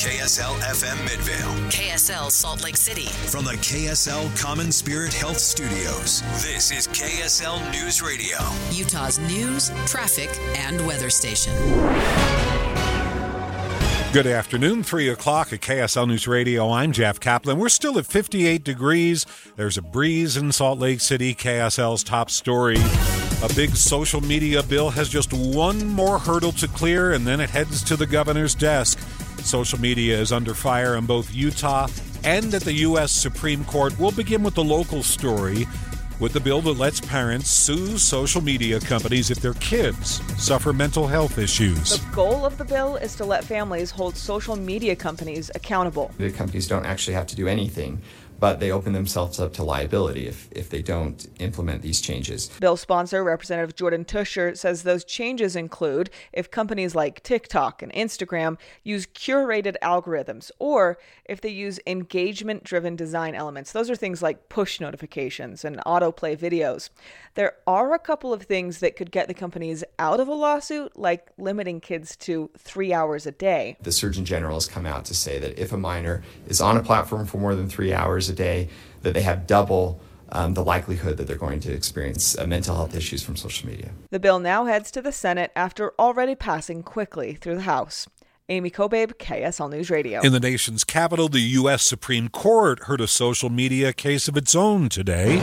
KSL FM Midvale. KSL Salt Lake City. From the KSL Common Spirit Health Studios, this is KSL News Radio. Utah's news, traffic, and weather station. Good afternoon, 3 o'clock at KSL News Radio. I'm Jeff Kaplan. We're still at 58 degrees. There's a breeze in Salt Lake City, KSL's top story. A big social media bill has just one more hurdle to clear, and then it heads to the governor's desk. Social media is under fire in both Utah and at the U.S. Supreme Court. We'll begin with the local story with the bill that lets parents sue social media companies if their kids suffer mental health issues. The goal of the bill is to let families hold social media companies accountable. The companies don't actually have to do anything but they open themselves up to liability if, if they don't implement these changes. Bill sponsor, Representative Jordan Teuscher, says those changes include if companies like TikTok and Instagram use curated algorithms or if they use engagement driven design elements. Those are things like push notifications and autoplay videos. There are a couple of things that could get the companies out of a lawsuit, like limiting kids to three hours a day. The Surgeon General has come out to say that if a minor is on a platform for more than three hours a day, that they have double um, the likelihood that they're going to experience uh, mental health issues from social media. The bill now heads to the Senate after already passing quickly through the House. Amy Kobabe, KSL News Radio. In the nation's capital, the U.S. Supreme Court heard a social media case of its own today.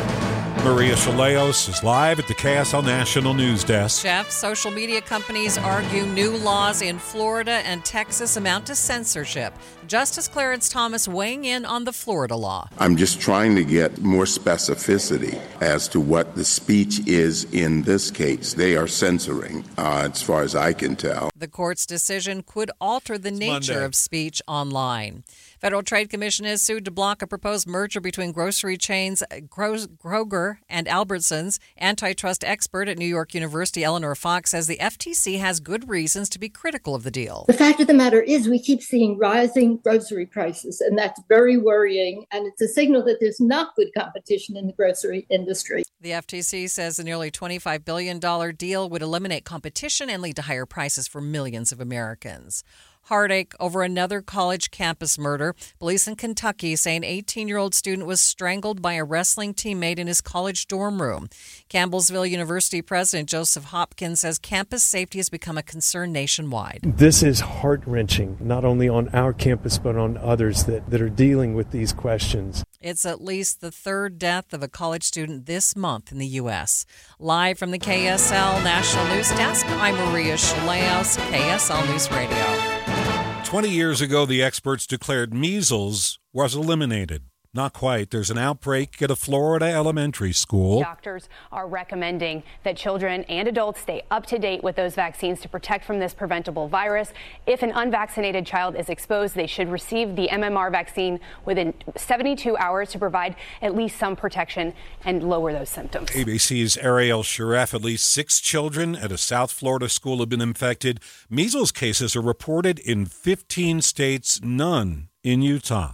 Maria Shilaos is live at the KSL National News Desk. Jeff, social media companies argue new laws in Florida and Texas amount to censorship. Justice Clarence Thomas weighing in on the Florida law. I'm just trying to get more specificity as to what the speech is in this case. They are censoring, uh, as far as I can tell. The court's decision could alter the It's nature Monday. of speech online. Federal Trade Commission has sued to block a proposed merger between grocery chains uh, Kroger and Albertsons. Antitrust expert at New York University Eleanor Fox says the FTC has good reasons to be critical of the deal. The fact of the matter is, we keep seeing rising grocery prices, and that's very worrying. And it's a signal that there's not good competition in the grocery industry. The FTC says the nearly $25 billion deal would eliminate competition and lead to higher prices for millions of Americans. Heartache over another college campus murder. Police in Kentucky say an 18 year old student was strangled by a wrestling teammate in his college dorm room. Campbellsville University President Joseph Hopkins says campus safety has become a concern nationwide. This is heart wrenching, not only on our campus, but on others that, that are dealing with these questions. It's at least the third death of a college student this month in the U.S. Live from the KSL National News Desk, I'm Maria Shilaos, KSL News Radio. 20 years ago, the experts declared measles was eliminated. Not quite. There's an outbreak at a Florida elementary school. Doctors are recommending that children and adults stay up to date with those vaccines to protect from this preventable virus. If an unvaccinated child is exposed, they should receive the MMR vaccine within 72 hours to provide at least some protection and lower those symptoms. ABC's Ariel Sharef, at least six children at a South Florida school have been infected. Measles cases are reported in 15 states, none in Utah.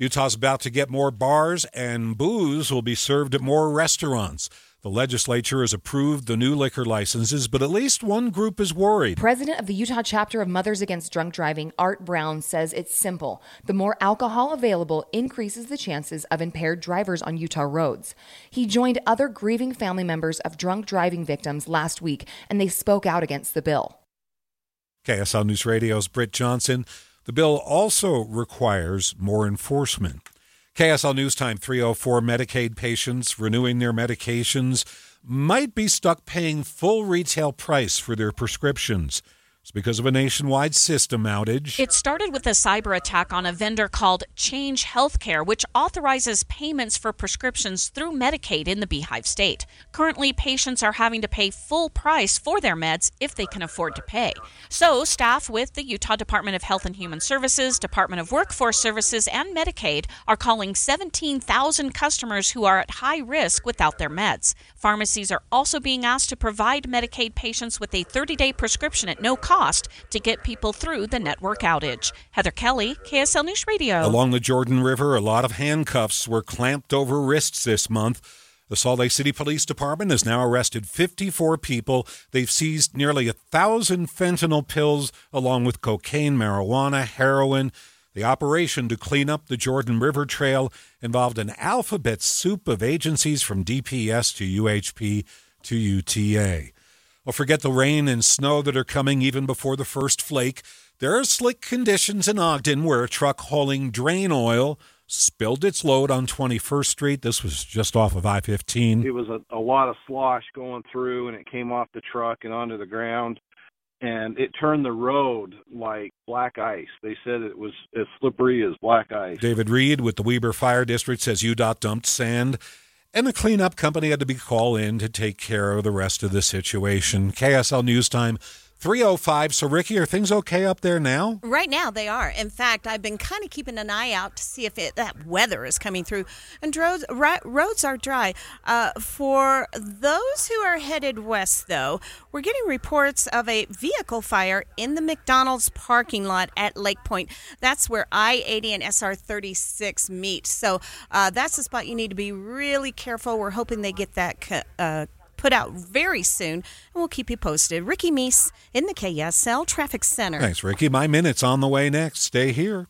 Utah's about to get more bars, and booze will be served at more restaurants. The legislature has approved the new liquor licenses, but at least one group is worried. President of the Utah chapter of Mothers Against Drunk Driving, Art Brown, says it's simple. The more alcohol available increases the chances of impaired drivers on Utah roads. He joined other grieving family members of drunk driving victims last week, and they spoke out against the bill. KSL News Radio's Britt Johnson. The bill also requires more enforcement. KSL News Time 304 Medicaid patients renewing their medications might be stuck paying full retail price for their prescriptions. It's because of a nationwide system outage. It started with a cyber attack on a vendor called Change Healthcare, which authorizes payments for prescriptions through Medicaid in the Beehive State. Currently, patients are having to pay full price for their meds if they can afford to pay. So, staff with the Utah Department of Health and Human Services, Department of Workforce Services, and Medicaid are calling 17,000 customers who are at high risk without their meds. Pharmacies are also being asked to provide Medicaid patients with a 30 day prescription at no cost to get people through the network outage. Heather Kelly, KSL News Radio. Along the Jordan River, a lot of handcuffs were clamped over wrists this month. The Salt Lake City Police Department has now arrested 54 people. They've seized nearly a thousand fentanyl pills, along with cocaine, marijuana, heroin. The operation to clean up the Jordan River Trail involved an alphabet soup of agencies from DPS to UHP to UTA. Well, forget the rain and snow that are coming even before the first flake. There are slick conditions in Ogden where a truck hauling drain oil spilled its load on 21st Street. This was just off of I 15. It was a, a lot of slosh going through, and it came off the truck and onto the ground, and it turned the road like black ice. They said it was as slippery as black ice. David Reed with the Weber Fire District says UDOT dumped sand. And the cleanup company had to be called in to take care of the rest of the situation. KSL News Time 305. So, Ricky, are things okay up there now? Right now, they are. In fact, I've been kind of keeping an eye out to see if it, that weather is coming through. And roads, roads are dry. Uh, for those who are headed west, though, we're getting reports of a vehicle fire in the McDonald's parking lot at Lake Point. That's where I 80 and SR 36 meet. So, uh, that's the spot you need to be really careful. We're hoping they get that. Uh, put out very soon, and we'll keep you posted. Ricky Meese in the KSL Traffic Center. Thanks, Ricky. My minute's on the way next. Stay here.